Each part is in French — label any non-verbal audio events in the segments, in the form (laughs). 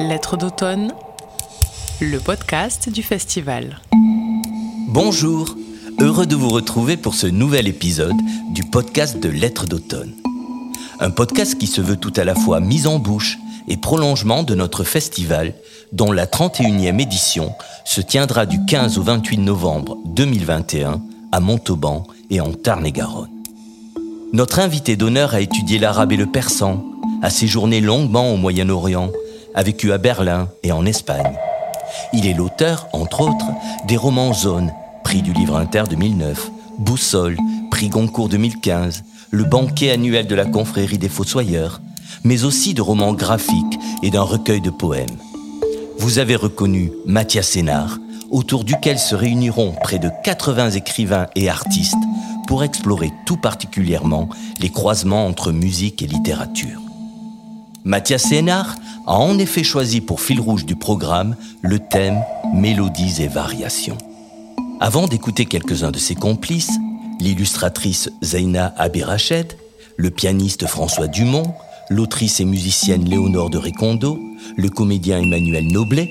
Lettres d'automne, le podcast du festival. Bonjour, heureux de vous retrouver pour ce nouvel épisode du podcast de Lettres d'automne. Un podcast qui se veut tout à la fois mise en bouche et prolongement de notre festival dont la 31e édition se tiendra du 15 au 28 novembre 2021 à Montauban et en Tarn-et-Garonne. Notre invité d'honneur a étudié l'arabe et le persan, a séjourné longuement au Moyen-Orient a vécu à Berlin et en Espagne. Il est l'auteur, entre autres, des romans Zone, prix du livre inter 2009, Boussole, prix Goncourt 2015, le banquet annuel de la confrérie des Fossoyeurs, mais aussi de romans graphiques et d'un recueil de poèmes. Vous avez reconnu Mathias Sénard, autour duquel se réuniront près de 80 écrivains et artistes pour explorer tout particulièrement les croisements entre musique et littérature. Mathias Sénard a en effet choisi pour fil rouge du programme le thème Mélodies et variations. Avant d'écouter quelques-uns de ses complices, l'illustratrice Zeina Abirached, le pianiste François Dumont, l'autrice et musicienne Léonore de Récondo, le comédien Emmanuel Noblet,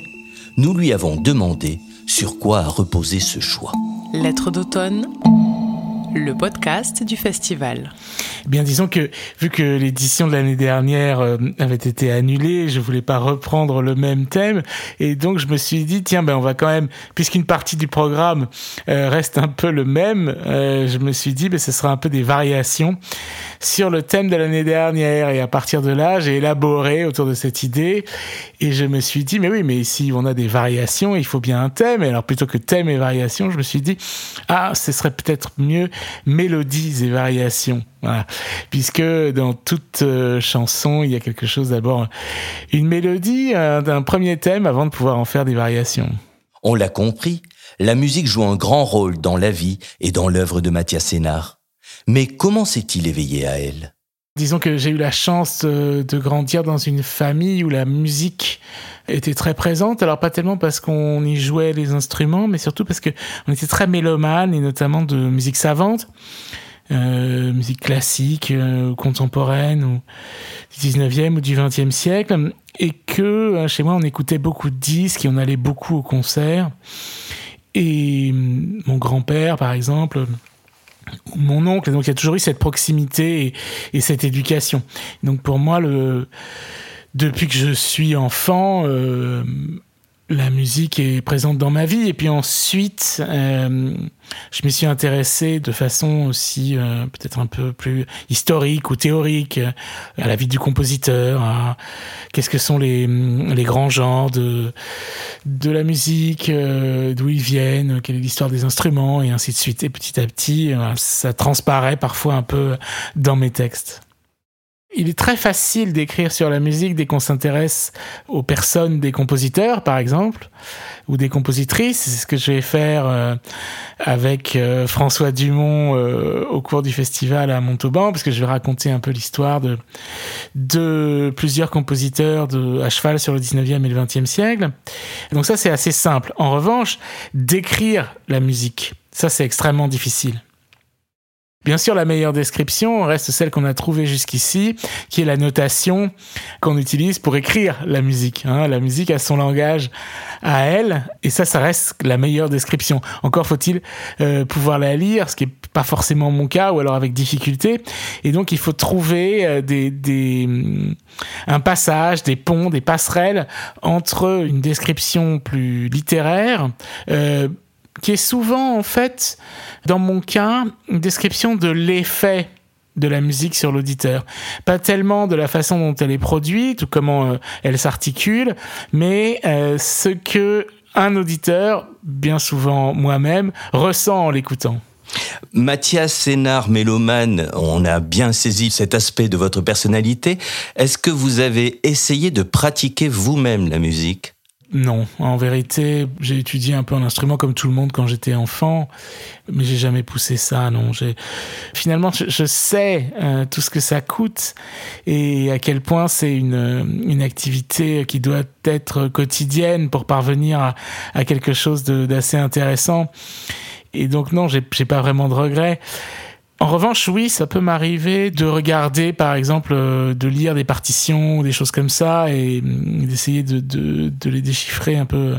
nous lui avons demandé sur quoi a reposé ce choix. Lettres d'automne, le podcast du festival. Eh bien, disons que vu que l'édition de l'année dernière euh, avait été annulée, je voulais pas reprendre le même thème, et donc je me suis dit tiens ben on va quand même, puisqu'une partie du programme euh, reste un peu le même, euh, je me suis dit ben ce sera un peu des variations sur le thème de l'année dernière, et à partir de là j'ai élaboré autour de cette idée, et je me suis dit mais oui mais si on a des variations, il faut bien un thème, et alors plutôt que thème et variation, je me suis dit ah ce serait peut-être mieux mélodies et variations. Puisque dans toute euh, chanson, il y a quelque chose d'abord, une mélodie euh, d'un premier thème avant de pouvoir en faire des variations. On l'a compris, la musique joue un grand rôle dans la vie et dans l'œuvre de Mathias Sénard. Mais comment s'est-il éveillé à elle? Disons que j'ai eu la chance euh, de grandir dans une famille où la musique était très présente. Alors pas tellement parce qu'on y jouait les instruments, mais surtout parce que on était très mélomane et notamment de musique savante. Euh, musique classique, euh, contemporaine, ou du 19e ou du 20e siècle, et que chez moi on écoutait beaucoup de disques et on allait beaucoup aux concerts. Et hum, mon grand-père, par exemple, mon oncle, donc il y a toujours eu cette proximité et, et cette éducation. Donc pour moi, depuis que je suis enfant, euh, la musique est présente dans ma vie. Et puis ensuite, euh, je me suis intéressé de façon aussi euh, peut-être un peu plus historique ou théorique euh, à la vie du compositeur, à qu'est-ce que sont les, grands genres de, de la musique, d'où ils viennent, quelle est l'histoire des instruments, et ainsi de suite. Et petit à petit, ça transparaît parfois un peu dans mes textes. Il est très facile d'écrire sur la musique dès qu'on s'intéresse aux personnes des compositeurs, par exemple, ou des compositrices. C'est ce que je vais faire euh, avec euh, François Dumont euh, au cours du festival à Montauban, parce que je vais raconter un peu l'histoire de, plusieurs compositeurs à cheval sur le 19e et le 20e siècle. Donc ça, c'est assez simple. En revanche, d'écrire la musique, ça, c'est extrêmement difficile. Bien sûr, la meilleure description reste celle qu'on a trouvée jusqu'ici, qui est la notation qu'on utilise pour écrire la musique. Hein. La musique a son langage à elle, et ça, ça reste la meilleure description. Encore faut-il euh, pouvoir la lire, ce qui est pas forcément mon cas, ou alors avec difficulté. Et donc, il faut trouver euh, mm, un passage, des ponts, des passerelles entre une description plus littéraire, euh, qui est souvent en fait, dans mon cas, une description de l'effet de la musique sur l'auditeur. Pas tellement de la façon dont elle est produite ou comment euh, elle s'articule, mais euh, ce que un auditeur, bien souvent moi-même, ressent en l'écoutant. Mathias Sénard, mélomane, on a bien saisi cet aspect de votre personnalité. Est-ce que vous avez essayé de pratiquer vous-même la musique? Non, en vérité, j'ai étudié un peu un instrument comme tout le monde quand j'étais enfant, mais j'ai jamais poussé ça. Non, j'ai finalement je, sais euh, tout ce que ça coûte et à quel point c'est une une activité qui doit être quotidienne pour parvenir à, à quelque chose d'assez intéressant. Et donc non, j'ai pas vraiment de regrets. En revanche, oui, ça peut m'arriver de regarder, par exemple, euh, de lire des partitions, des choses comme ça, et mm, d'essayer de, les déchiffrer un peu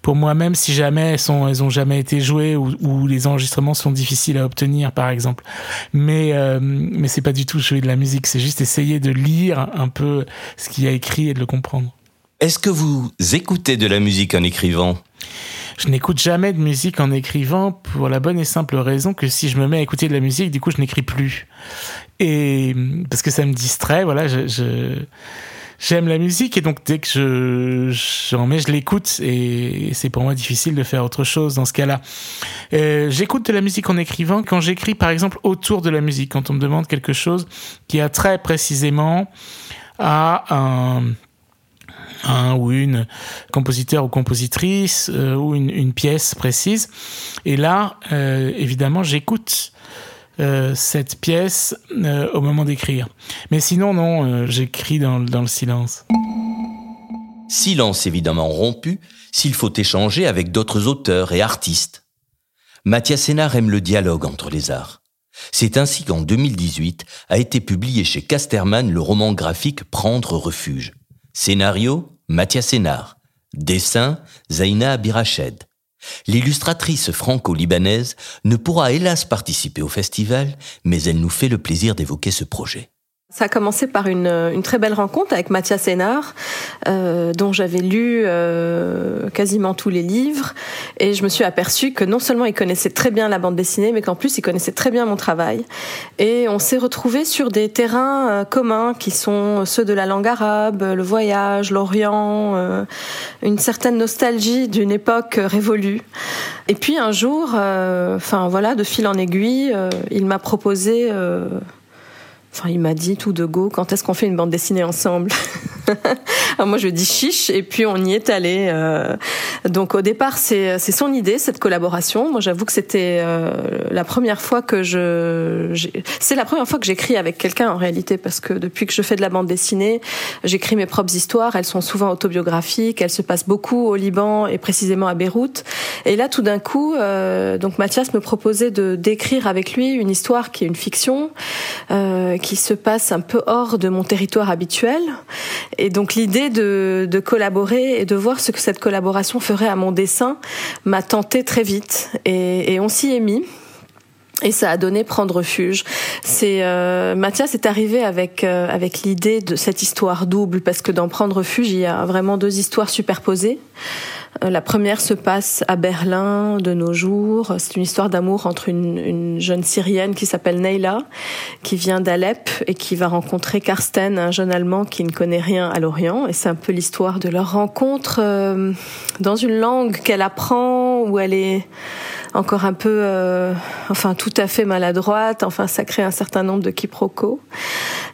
pour moi-même si jamais elles ont jamais été jouées ou, ou, les enregistrements sont difficiles à obtenir, par exemple. Mais euh, mais c'est pas du tout jouer de la musique, c'est juste essayer de lire un peu ce qu'il y a écrit et de le comprendre. Est-ce que vous écoutez de la musique en écrivant? Je n'écoute jamais de musique en écrivant pour la bonne et simple raison que si je me mets à écouter de la musique, du coup, je n'écris plus. Et parce que ça me distrait, voilà, je, j'aime la musique et donc dès que je j'en mets, je l'écoute et c'est pour moi difficile de faire autre chose dans ce cas-là. Euh, j'écoute de la musique en écrivant quand j'écris par exemple autour de la musique, quand on me demande quelque chose qui a très précisément à un un ou une compositeur ou compositrice euh, ou une, pièce précise. Et là, euh, évidemment, j'écoute euh, cette pièce au moment d'écrire. Mais sinon, non, j'écris dans, dans le silence. Silence évidemment rompu s'il faut échanger avec d'autres auteurs et artistes. Mathias Sénard aime le dialogue entre les arts. C'est ainsi qu'en 2018 a été publié chez Casterman le roman graphique Prendre refuge. Scénario Mathias Sénard. Dessin, Zaina Abirached. L'illustratrice franco-libanaise ne pourra hélas participer au festival, mais elle nous fait le plaisir d'évoquer ce projet. Ça a commencé par une, une très belle rencontre avec Mathias Sénard, euh, dont j'avais lu euh, quasiment tous les livres, et je me suis aperçue que non seulement il connaissait très bien la bande dessinée, mais qu'en plus il connaissait très bien mon travail. Et on s'est retrouvés sur des terrains euh, communs qui sont ceux de la langue arabe, le voyage, l'Orient, euh, une certaine nostalgie d'une époque révolue. Et puis un jour, euh, enfin voilà, de fil en aiguille, euh, il m'a proposé Enfin, il m'a dit tout de go, quand est-ce qu'on fait une bande dessinée ensemble? (laughs) (laughs) moi, je dis chiche, et puis on y est allé. Euh, donc au départ, c'est c'est son idée cette collaboration. Moi, j'avoue que c'était euh, la première fois que je c'est la première fois que j'écris avec quelqu'un en réalité, parce que depuis que je fais de la bande dessinée, j'écris mes propres histoires. Elles sont souvent autobiographiques. Elles se passent beaucoup au Liban et précisément à Beyrouth. Et là, tout d'un coup, euh, donc Mathias me proposait de d'écrire avec lui une histoire qui est une fiction. Euh, qui se passe un peu hors de mon territoire habituel. Et donc l'idée de, collaborer et de voir ce que cette collaboration ferait à mon dessin m'a tenté très vite. Et, et on s'y est mis. Et ça a donné prendre refuge. C'est euh, Mathias est arrivé avec euh, avec l'idée de cette histoire double parce que dans prendre refuge il y a vraiment deux histoires superposées. Euh, la première se passe à Berlin de nos jours. C'est une histoire d'amour entre une, une, jeune Syrienne qui s'appelle Neila, qui vient d'Alep et qui va rencontrer Karsten, un jeune Allemand qui ne connaît rien à l'Orient. Et c'est un peu l'histoire de leur rencontre euh, dans une langue qu'elle apprend où elle est encore un peu, euh, enfin tout à fait maladroite. Enfin, ça crée un certain nombre de quiproquos.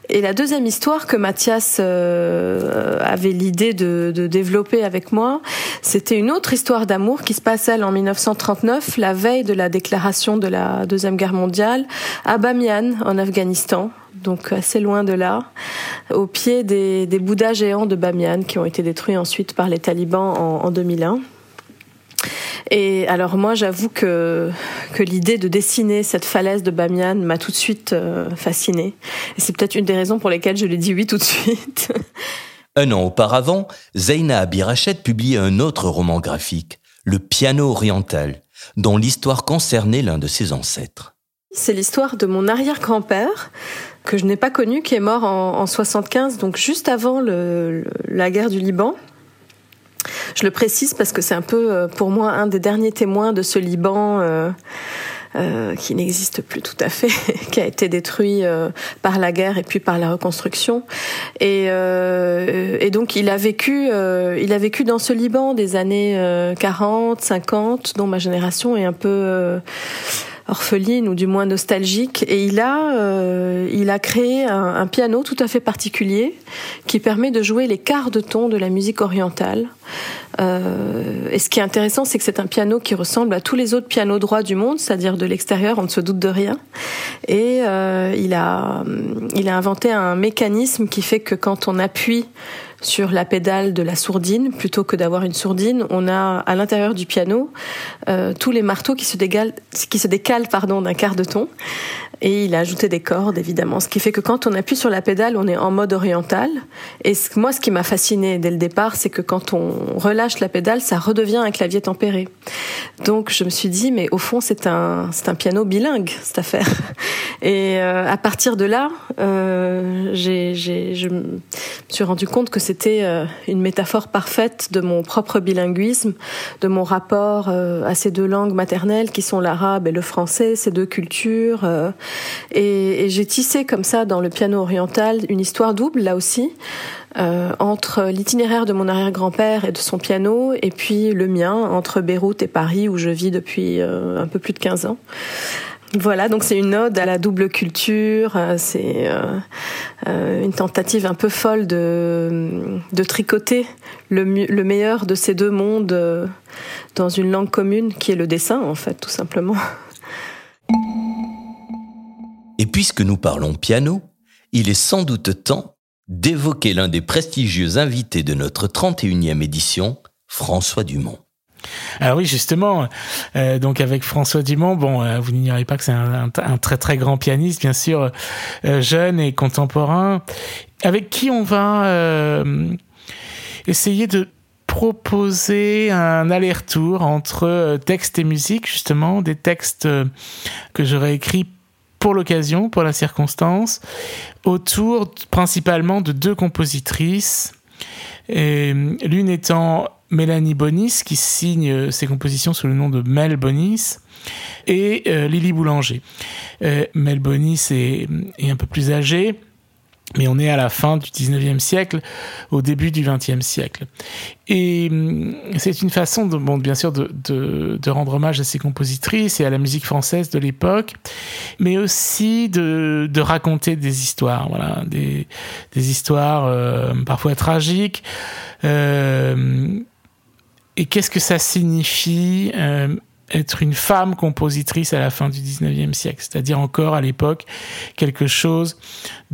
Et la deuxième histoire que Mathias euh, avait l'idée de, de, développer avec moi, c'était une autre histoire d'amour qui se passe elle en 1939, la veille de la déclaration de la deuxième guerre mondiale, à Bamiyan en Afghanistan donc assez loin de là, au pied des, des Bouddhas géants de Bamiyan qui ont été détruits ensuite par les talibans en, en 2001. Et alors moi, j'avoue que que l'idée de dessiner cette falaise de Bamiyan m'a tout de suite euh, fascinée. Et c'est peut-être une des raisons pour lesquelles je l'ai dit oui tout de suite. (laughs) un an auparavant, Zaina Abirached publiait un autre roman graphique, Le piano oriental, dont l'histoire concernait l'un de ses ancêtres. C'est l'histoire de mon arrière-grand-père que je n'ai pas connu, qui est mort en, en 75, donc juste avant le, le, la guerre du Liban. Je le précise parce que c'est un peu euh, pour moi un des derniers témoins de ce Liban euh, euh, qui n'existe plus tout à fait, (laughs) qui a été détruit euh, par la guerre et puis par la reconstruction. Et, euh, et donc il a vécu, euh, il a vécu dans ce Liban des années 40, 50, dont ma génération est un peu orpheline ou du moins nostalgique. Et il a, euh, il a créé un, piano tout à fait particulier qui permet de jouer les quarts de ton de la musique orientale. Euh, et ce qui est intéressant, c'est que c'est un piano qui ressemble à tous les autres pianos droits du monde, c'est-à-dire de l'extérieur, on ne se doute de rien. Et euh, il a, il a inventé un mécanisme qui fait que quand on appuie sur la pédale de la sourdine plutôt que d'avoir une sourdine. On a à l'intérieur du piano euh, tous les marteaux qui se, dégalent, qui se décalent pardon d'un quart de ton. Et il a ajouté des cordes, évidemment, ce qui fait que quand on appuie sur la pédale, on est en mode oriental. Et moi, ce qui m'a fasciné dès le départ, c'est que quand on relâche la pédale, ça redevient un clavier tempéré. Donc, je me suis dit, mais au fond, c'est un, c'est un piano bilingue, cette affaire. (laughs) Et euh, à partir de là, euh, j'ai, j'ai, je me suis rendu compte que c'était euh, une métaphore parfaite de mon propre bilinguisme, de mon rapport euh, à ces deux langues maternelles qui sont l'arabe et le français, ces deux cultures. Euh, et, j'ai tissé comme ça dans le piano oriental une histoire double là aussi. Entre l'itinéraire de mon arrière-grand-père et de son piano, et puis le mien, entre Beyrouth et Paris, où je vis depuis un peu plus de 15 ans. Voilà, donc c'est une ode à la double culture, c'est euh, une tentative un peu folle de, tricoter le, le meilleur de ces deux mondes dans une langue commune qui est le dessin, en fait, tout simplement. Et puisque nous parlons piano, il est sans doute temps d'évoquer l'un des prestigieux invités de notre 31e édition, François Dumont. Alors oui, justement, euh, donc avec François Dumont, bon, euh, vous n'ignorez pas que c'est un, très très grand pianiste, bien sûr, euh, jeune et contemporain, avec qui on va essayer de proposer un aller-retour entre texte et musique, justement, des textes que j'aurais écrits pour l'occasion, pour la circonstance, autour principalement de deux compositrices, l'une étant Mélanie Bonis, qui signe ses compositions sous le nom de Mel Bonis, et euh, Lily Boulanger. Euh, Mel Bonis est, est, un peu plus âgée, mais on est à la fin du 19e siècle, au début du 20e siècle. Et c'est une façon, bon, bien sûr, de, rendre hommage à ces compositrices et à la musique française de l'époque, mais aussi de, raconter des histoires, voilà, des, des histoires euh, parfois tragiques. Euh, et qu'est-ce que ça signifie? Euh, être une femme compositrice à la fin du 19e siècle, c'est-à-dire encore à l'époque quelque chose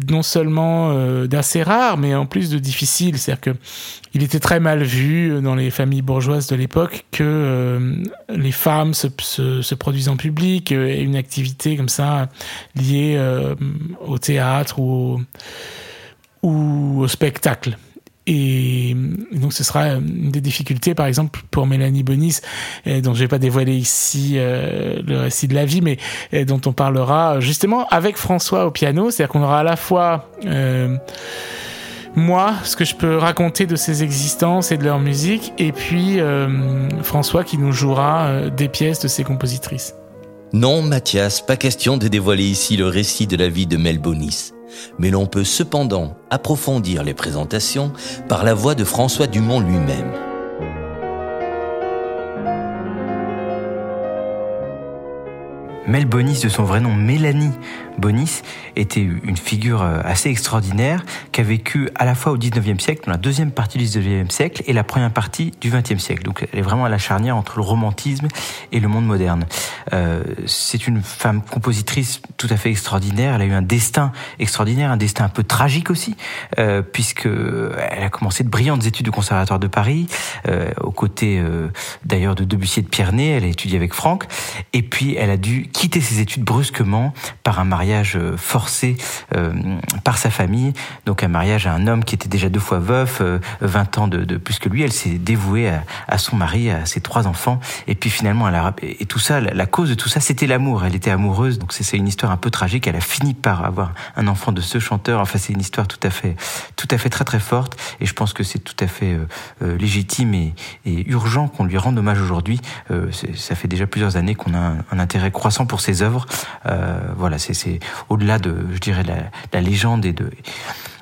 non seulement euh, d'assez rare, mais en plus de difficile. C'est-à-dire que il était très mal vu dans les familles bourgeoises de l'époque que euh, les femmes se, se, se, produisent en public euh, et une activité comme ça liée euh, au théâtre ou au spectacle. Et donc ce sera une des difficultés, par exemple, pour Mélanie Bonis, dont je vais pas dévoiler ici euh, le récit de la vie, mais dont on parlera justement avec François au piano. C'est-à-dire qu'on aura à la fois euh, moi, ce que je peux raconter de ses existences et de leur musique, et puis euh, François qui nous jouera euh, des pièces de ses compositrices. Non, Mathias, pas question de dévoiler ici le récit de la vie de Mel Bonis mais l'on peut cependant approfondir les présentations par la voix de François Dumont lui-même. Mel Bonis, de son vrai nom Mélanie Bonis, était une figure assez extraordinaire qui a vécu à la fois au 19e siècle, dans la deuxième partie du 19e siècle et la première partie du 20e siècle. Donc elle est vraiment à la charnière entre le romantisme et le monde moderne. Euh, c'est une femme compositrice tout à fait extraordinaire. Elle a eu un destin extraordinaire, un destin un peu tragique aussi, euh, puisque elle a commencé de brillantes études au Conservatoire de Paris, euh, aux côtés d'ailleurs de Debussy et de Pierné. Elle a étudié avec Franck, et puis elle a dû quitter ses études brusquement par un mariage forcé euh, par sa famille, donc un mariage à un homme qui était déjà deux fois veuf, euh, 20 ans de, de, plus que lui. Elle s'est dévouée à, son mari, à ses trois enfants, et puis finalement, elle a, et tout ça, la cause de tout ça, c'était l'amour. Elle était amoureuse, donc c'est une histoire un peu tragique. Elle a fini par avoir un enfant de ce chanteur. Enfin, c'est une histoire tout à fait, tout à fait très très forte, et je pense que c'est tout à fait euh, légitime et, urgent qu'on lui rende hommage aujourd'hui. Euh, ça fait déjà plusieurs années qu'on a un, intérêt croissant pour ses œuvres. Euh, voilà, c'est au-delà de, je dirais, la, la, légende et de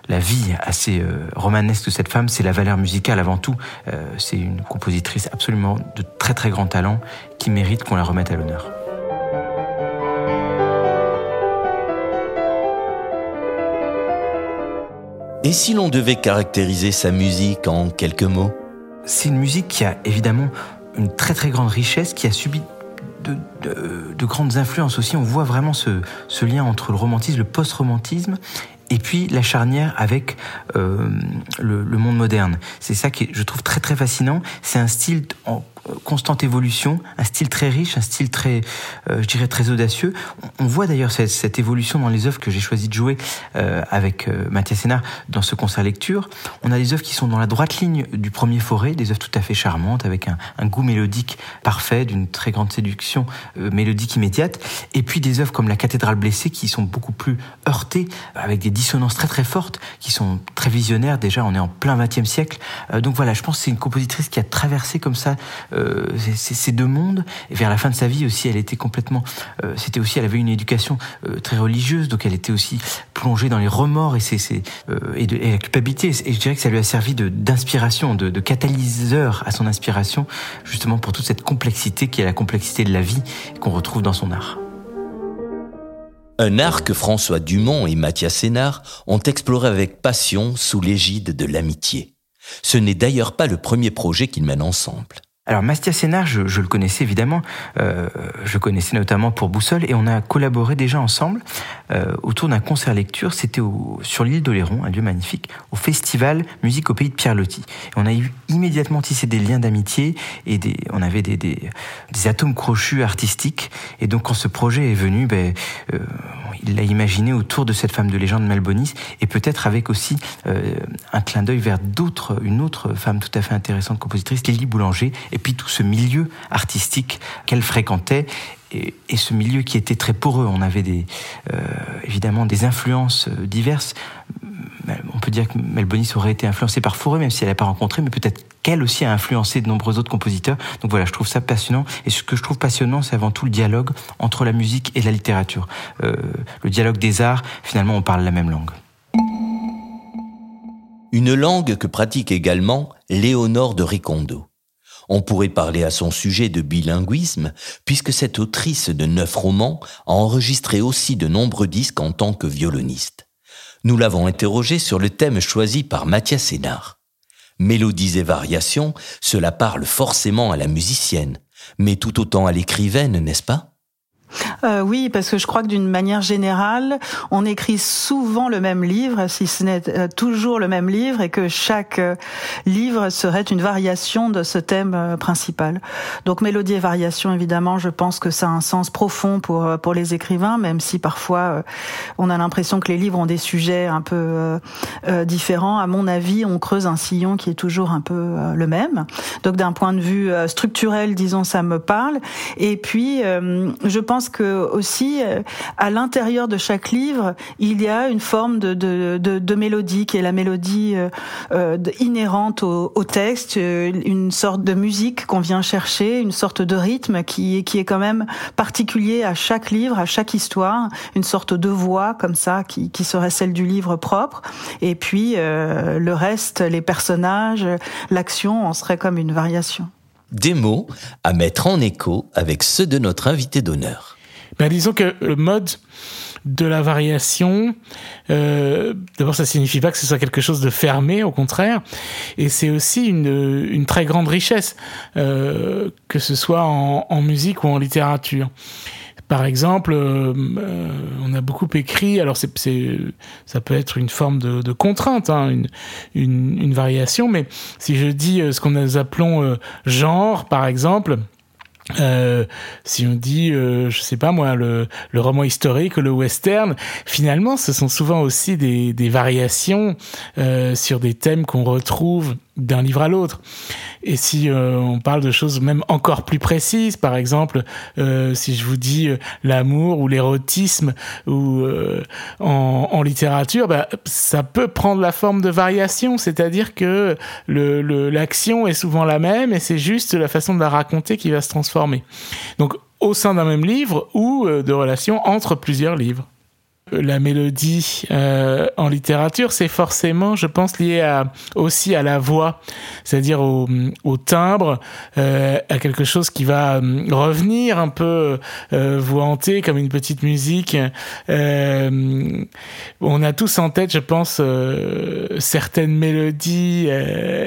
la vie assez euh, romanesque de cette femme, c'est la valeur musicale avant tout. Euh, c'est une compositrice absolument de très très grand talent qui mérite qu'on la remette à l'honneur. Et si l'on devait caractériser sa musique en quelques mots? C'est une musique qui a évidemment une très très grande richesse, qui a subi de, de, de, grandes influences aussi. On voit vraiment ce, ce, lien entre le romantisme, le post-romantisme et puis la charnière avec euh, le, le, monde moderne. C'est ça qui je trouve très très fascinant. C'est un style en constante évolution, un style très riche, un style très, euh, je dirais, très audacieux. On voit d'ailleurs cette, évolution dans les œuvres que j'ai choisi de jouer euh, avec euh, Mathias Sénard dans ce concert lecture. On a des œuvres qui sont dans la droite ligne du premier forêt, des œuvres tout à fait charmantes, avec un, un goût mélodique parfait, d'une très grande séduction euh, mélodique immédiate. Et puis des œuvres comme La cathédrale blessée, qui sont beaucoup plus heurtées, avec des dissonances très très fortes, qui sont très visionnaires. Déjà, on est en plein XXe siècle. Euh, donc voilà, je pense que c'est une compositrice qui a traversé comme ça euh, ces deux mondes. Et vers la fin de sa vie aussi, elle était complètement. Euh, C'était aussi, elle avait une éducation euh, très religieuse, donc elle était aussi plongée dans les remords et, la culpabilité. Et je dirais que ça lui a servi d'inspiration, de, de catalyseur à son inspiration, justement pour toute cette complexité qui est la complexité de la vie qu'on retrouve dans son art. Un art que François Dumont et Mathias Sénard ont exploré avec passion sous l'égide de l'amitié. Ce n'est d'ailleurs pas le premier projet qu'ils mènent ensemble. Alors Mastia Sénard, je, je, le connaissais évidemment, euh, je connaissais notamment pour Boussole et on a collaboré déjà ensemble euh, autour d'un concert lecture. C'était sur l'île d'Oléron, un lieu magnifique, au festival Musique au pays de Pierre Loti. Et on a eu immédiatement tissé des liens d'amitié et des, on avait des, des, des, atomes crochus artistiques. Et donc quand ce projet est venu, ben, euh, il l'a imaginé autour de cette femme de légende Melbonis et peut-être avec aussi euh, un clin d'œil vers d'autres, une autre femme tout à fait intéressante compositrice, Lily Boulanger et puis tout ce milieu artistique qu'elle fréquentait et, ce milieu qui était très poreux. On avait des, euh, évidemment des influences diverses. On peut dire que Melbonis aurait été influencée par Fauré, même si elle n'a pas rencontré, mais peut-être qu'elle aussi a influencé de nombreux autres compositeurs. Donc voilà, je trouve ça passionnant. Et ce que je trouve passionnant, c'est avant tout le dialogue entre la musique et la littérature. Euh, le dialogue des arts, finalement, on parle la même langue. Une langue que pratique également Léonore de Ricondo. On pourrait parler à son sujet de bilinguisme, puisque cette autrice de neuf romans a enregistré aussi de nombreux disques en tant que violoniste. Nous l'avons interrogée sur le thème choisi par Mathias Sénard. Mélodies et variations, cela parle forcément à la musicienne, mais tout autant à l'écrivaine, n'est-ce pas? Euh, oui, parce que je crois que d'une manière générale, on écrit souvent le même livre, si ce n'est euh, toujours le même livre, et que chaque euh, livre serait une variation de ce thème principal. Donc mélodie et variation, évidemment, je pense que ça a un sens profond pour pour les écrivains, même si parfois on a l'impression que les livres ont des sujets un peu différents. À mon avis, on creuse un sillon qui est toujours un peu le même. Donc d'un point de vue structurel, disons, ça me parle. Et puis, je pense que aussi à l'intérieur de chaque livre, il y a une forme de, de, de, mélodie qui est la mélodie euh, inhérente au, texte, une sorte de musique qu'on vient chercher, une sorte de rythme qui, qui est quand même particulier à chaque livre, à chaque histoire, une sorte de voix comme ça qui, qui serait celle du livre propre. Et puis euh, le reste, les personnages, l'action, on serait comme une variation des mots à mettre en écho avec ceux de notre invité d'honneur. Ben, disons que le mode de la variation, euh, d'abord ça signifie pas que ce soit quelque chose de fermé, au contraire, et c'est aussi une, très grande richesse, euh, que ce soit en, musique ou en littérature. Par exemple, euh, on a beaucoup écrit. Alors, c'est, ça peut être une forme de, contrainte, hein, une, une, variation. Mais si je dis ce qu'on nous appelons euh, genre, par exemple, euh, si on dit, euh, je sais pas moi, le, roman historique, le western, finalement, ce sont souvent aussi des, des variations euh, sur des thèmes qu'on retrouve d'un livre à l'autre. Et si euh, on parle de choses même encore plus précises, par exemple, euh, si je vous dis euh, l'amour ou l'érotisme ou en, littérature, bah, ça peut prendre la forme de variation, c'est-à-dire que l'action le, est souvent la même et c'est juste la façon de la raconter qui va se transformer. Donc au sein d'un même livre ou de relations entre plusieurs livres la mélodie euh, en littérature, c'est forcément, je pense, lié aussi à la voix, c'est-à-dire au, timbre, euh, à quelque chose qui va euh, revenir un peu vous hanter comme une petite musique. On a tous en tête, je pense, certaines mélodies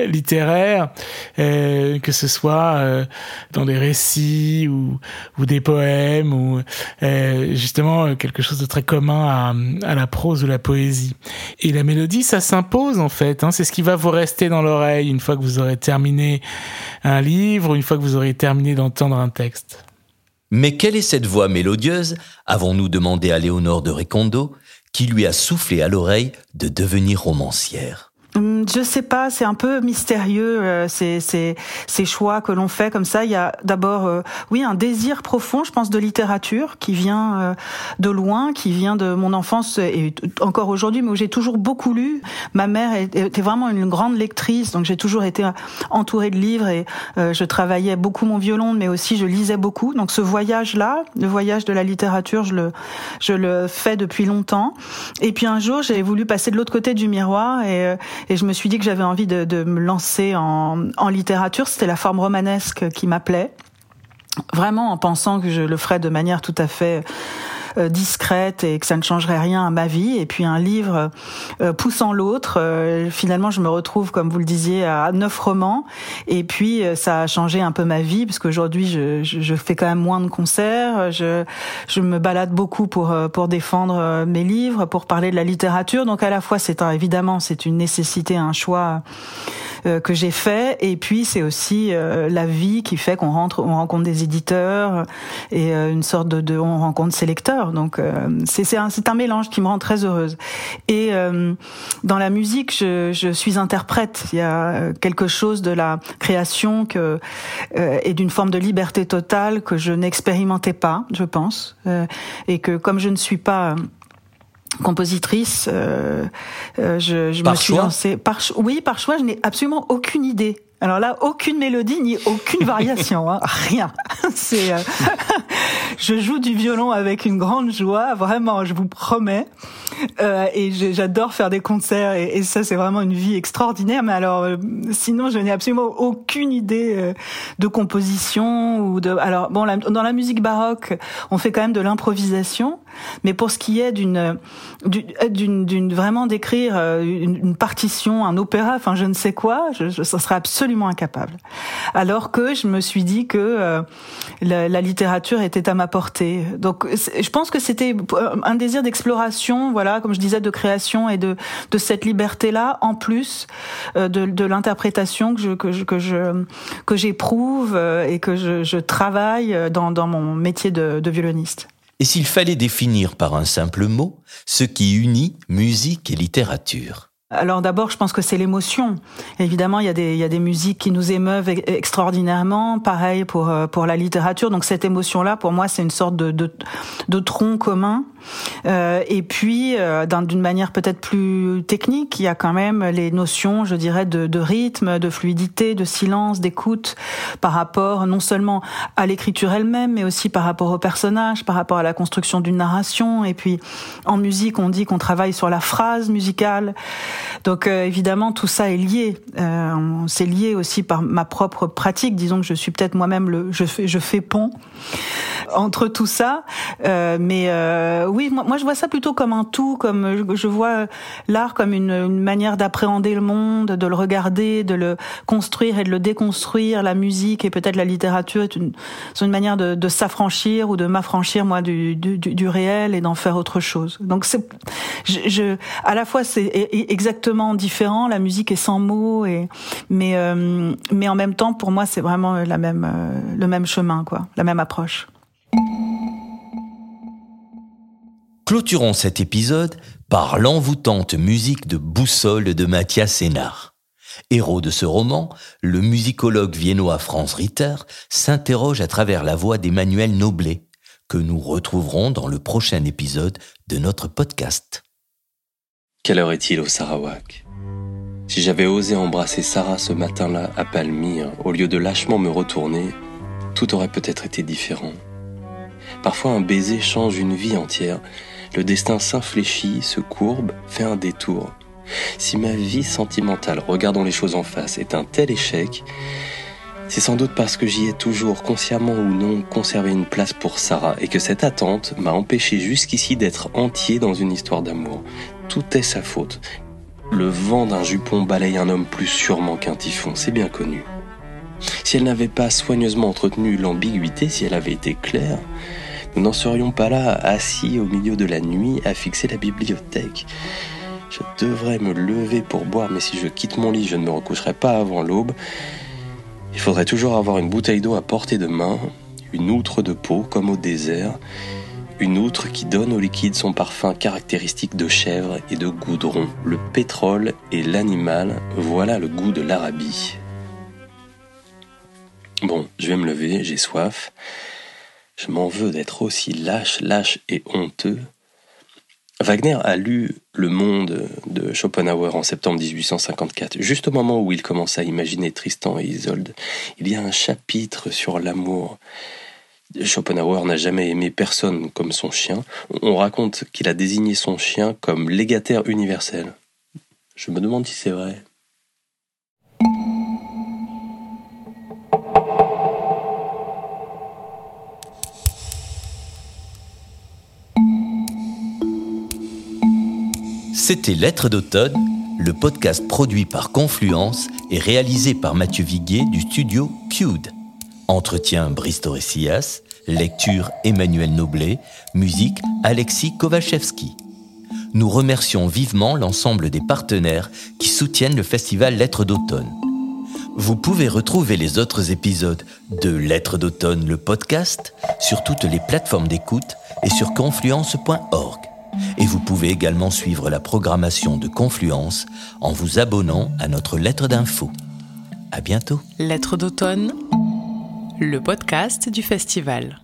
littéraires, que ce soit dans des récits ou, ou des poèmes ou justement quelque chose de très commun à, la prose ou la poésie. Et la mélodie, ça s'impose en fait. Hein. C'est ce qui va vous rester dans l'oreille une fois que vous aurez terminé un livre, une fois que vous aurez terminé d'entendre un texte. Mais quelle est cette voix mélodieuse, avons-nous demandé à Léonore de Recondo, qui lui a soufflé à l'oreille de devenir romancière? Je sais pas, c'est un peu mystérieux euh, ces, ces, ces choix que l'on fait comme ça. Il y a d'abord, euh, oui, un désir profond, je pense, de littérature qui vient euh, de loin, qui vient de mon enfance et encore aujourd'hui, mais où j'ai toujours beaucoup lu. Ma mère était vraiment une grande lectrice, donc j'ai toujours été entourée de livres et je travaillais beaucoup mon violon, mais aussi je lisais beaucoup. Donc ce voyage-là, le voyage de la littérature, je le, je le fais depuis longtemps. Et puis un jour, j'ai voulu passer de l'autre côté du miroir et et je me suis dit que j'avais envie de, de, me lancer en, en littérature. C'était la forme romanesque qui m'appelait, vraiment en pensant que je le ferais de manière tout à fait discrète et que ça ne changerait rien à ma vie. Et puis un livre euh, poussant l'autre, euh, finalement je me retrouve, comme vous le disiez, à neuf romans. Et puis ça a changé un peu ma vie parce qu'aujourd'hui je, je, fais quand même moins de concerts. Je, je me balade beaucoup pour pour défendre mes livres, pour parler de la littérature. Donc à la fois c'est évidemment c'est une nécessité, un choix euh, que j'ai fait. Et puis c'est aussi euh, la vie qui fait qu'on rentre, on rencontre des éditeurs et euh, une sorte de, de, on rencontre ses lecteurs. Donc c'est c'est un, un mélange qui me rend très heureuse. Et dans la musique, je, je suis interprète. Il y a quelque chose de la création que et d'une forme de liberté totale que je n'expérimentais pas, je pense, et que comme je ne suis pas compositrice, euh, euh, je, je me suis lancée par oui par choix. Je n'ai absolument aucune idée. Alors là, aucune mélodie ni aucune (laughs) variation, hein, rien. (laughs) C'est, euh, (laughs) je joue du violon avec une grande joie, vraiment, je vous promets. Euh, et j'adore faire des concerts et, et ça c'est vraiment une vie extraordinaire. Mais alors euh, sinon je n'ai absolument aucune idée euh, de composition ou de. Alors bon dans la musique baroque on fait quand même de l'improvisation, mais pour ce qui est d'une d'une vraiment d'écrire une, une, partition, un opéra, enfin je ne sais quoi, je, je ça serait absolument incapable. Alors que je me suis dit que la, la littérature était à ma portée. Donc je pense que c'était un désir d'exploration. Voilà comme je disais, de création et de, de cette liberté-là, en plus euh, de, de l'interprétation que je, que je, que je, que j'éprouve euh, et que je, je travaille dans, dans mon métier de, de violoniste. Et s'il fallait définir par un simple mot ce qui unit musique et littérature alors d'abord, je pense que c'est l'émotion. Évidemment, il y, a des, il y a des musiques qui nous émeuvent extraordinairement. Pareil pour euh, pour la littérature. Donc cette émotion-là, pour moi, c'est une sorte de, de, de tronc commun euh, et puis, euh, d'une manière peut-être plus technique, il y a quand même les notions, je dirais, de, rythme, de fluidité, de silence, d'écoute, par rapport non seulement à l'écriture elle-même, mais aussi par rapport au personnage, par rapport à la construction d'une narration. Et puis, en musique, on dit qu'on travaille sur la phrase musicale. Donc, euh, évidemment, tout ça est lié. C'est lié aussi par ma propre pratique. Disons que je suis peut-être moi-même le, je fais pont entre tout ça. Euh, mais euh, oui, moi, moi, je vois ça plutôt comme un tout, comme je, vois l'art comme une, une manière d'appréhender le monde, de le regarder, de le construire et de le déconstruire. La musique et peut-être la littérature est une, sont une manière de, de s'affranchir ou de m'affranchir moi du, du, du réel et d'en faire autre chose. Donc c'est, je, je, à la fois c'est exactement différent. La musique est sans mots et mais euh, mais en même temps pour moi c'est vraiment la même euh, le même chemin quoi, la même approche. Clôturons cet épisode par l'envoûtante musique de Boussole de Mathias Sénard. Héros de ce roman, le musicologue viennois Franz Ritter s'interroge à travers la voix d'Emmanuel Noblet, que nous retrouverons dans le prochain épisode de notre podcast. Quelle heure est-il au Sarawak? Si j'avais osé embrasser Sarah ce matin-là à Palmyre, au lieu de lâchement me retourner, tout aurait peut-être été différent. Parfois un baiser change une vie entière, le destin s'infléchit, se courbe, fait un détour. Si ma vie sentimentale, regardons les choses en face, est un tel échec, c'est sans doute parce que j'y ai toujours, consciemment ou non, conservé une place pour Sarah et que cette attente m'a empêché jusqu'ici d'être entier dans une histoire d'amour. Tout est sa faute. Le vent d'un jupon balaye un homme plus sûrement qu'un typhon, c'est bien connu. Si elle n'avait pas soigneusement entretenu l'ambiguïté, si elle avait été claire, nous n'en serions pas là, assis au milieu de la nuit, à fixer la bibliothèque. Je devrais me lever pour boire, mais si je quitte mon lit, je ne me recoucherai pas avant l'aube. Il faudrait toujours avoir une bouteille d'eau à portée de main, une outre de peau comme au désert, une outre qui donne au liquide son parfum caractéristique de chèvre et de goudron. Le pétrole et l'animal, voilà le goût de l'Arabie. Bon, je vais me lever, j'ai soif. Je m'en veux d'être aussi lâche, lâche et honteux. Wagner a lu Le Monde de Schopenhauer en septembre 1854, juste au moment où il commence à imaginer Tristan et Isolde. Il y a un chapitre sur l'amour. Schopenhauer n'a jamais aimé personne comme son chien. On raconte qu'il a désigné son chien comme légataire universel. Je me demande si c'est vrai. C'était Lettres d'automne, le podcast produit par Confluence et réalisé par Mathieu Viguier du studio Cued. Entretien Brice Torresillas, lecture Emmanuel Noblet, musique Alexis Kovachevski. Nous remercions vivement l'ensemble des partenaires qui soutiennent le festival Lettres d'automne. Vous pouvez retrouver les autres épisodes de Lettres d'automne, le podcast, sur toutes les plateformes d'écoute et sur confluence.org. Et vous pouvez également suivre la programmation de Confluence en vous abonnant à notre lettre d'info. À bientôt. Lettre d'automne, le podcast du festival.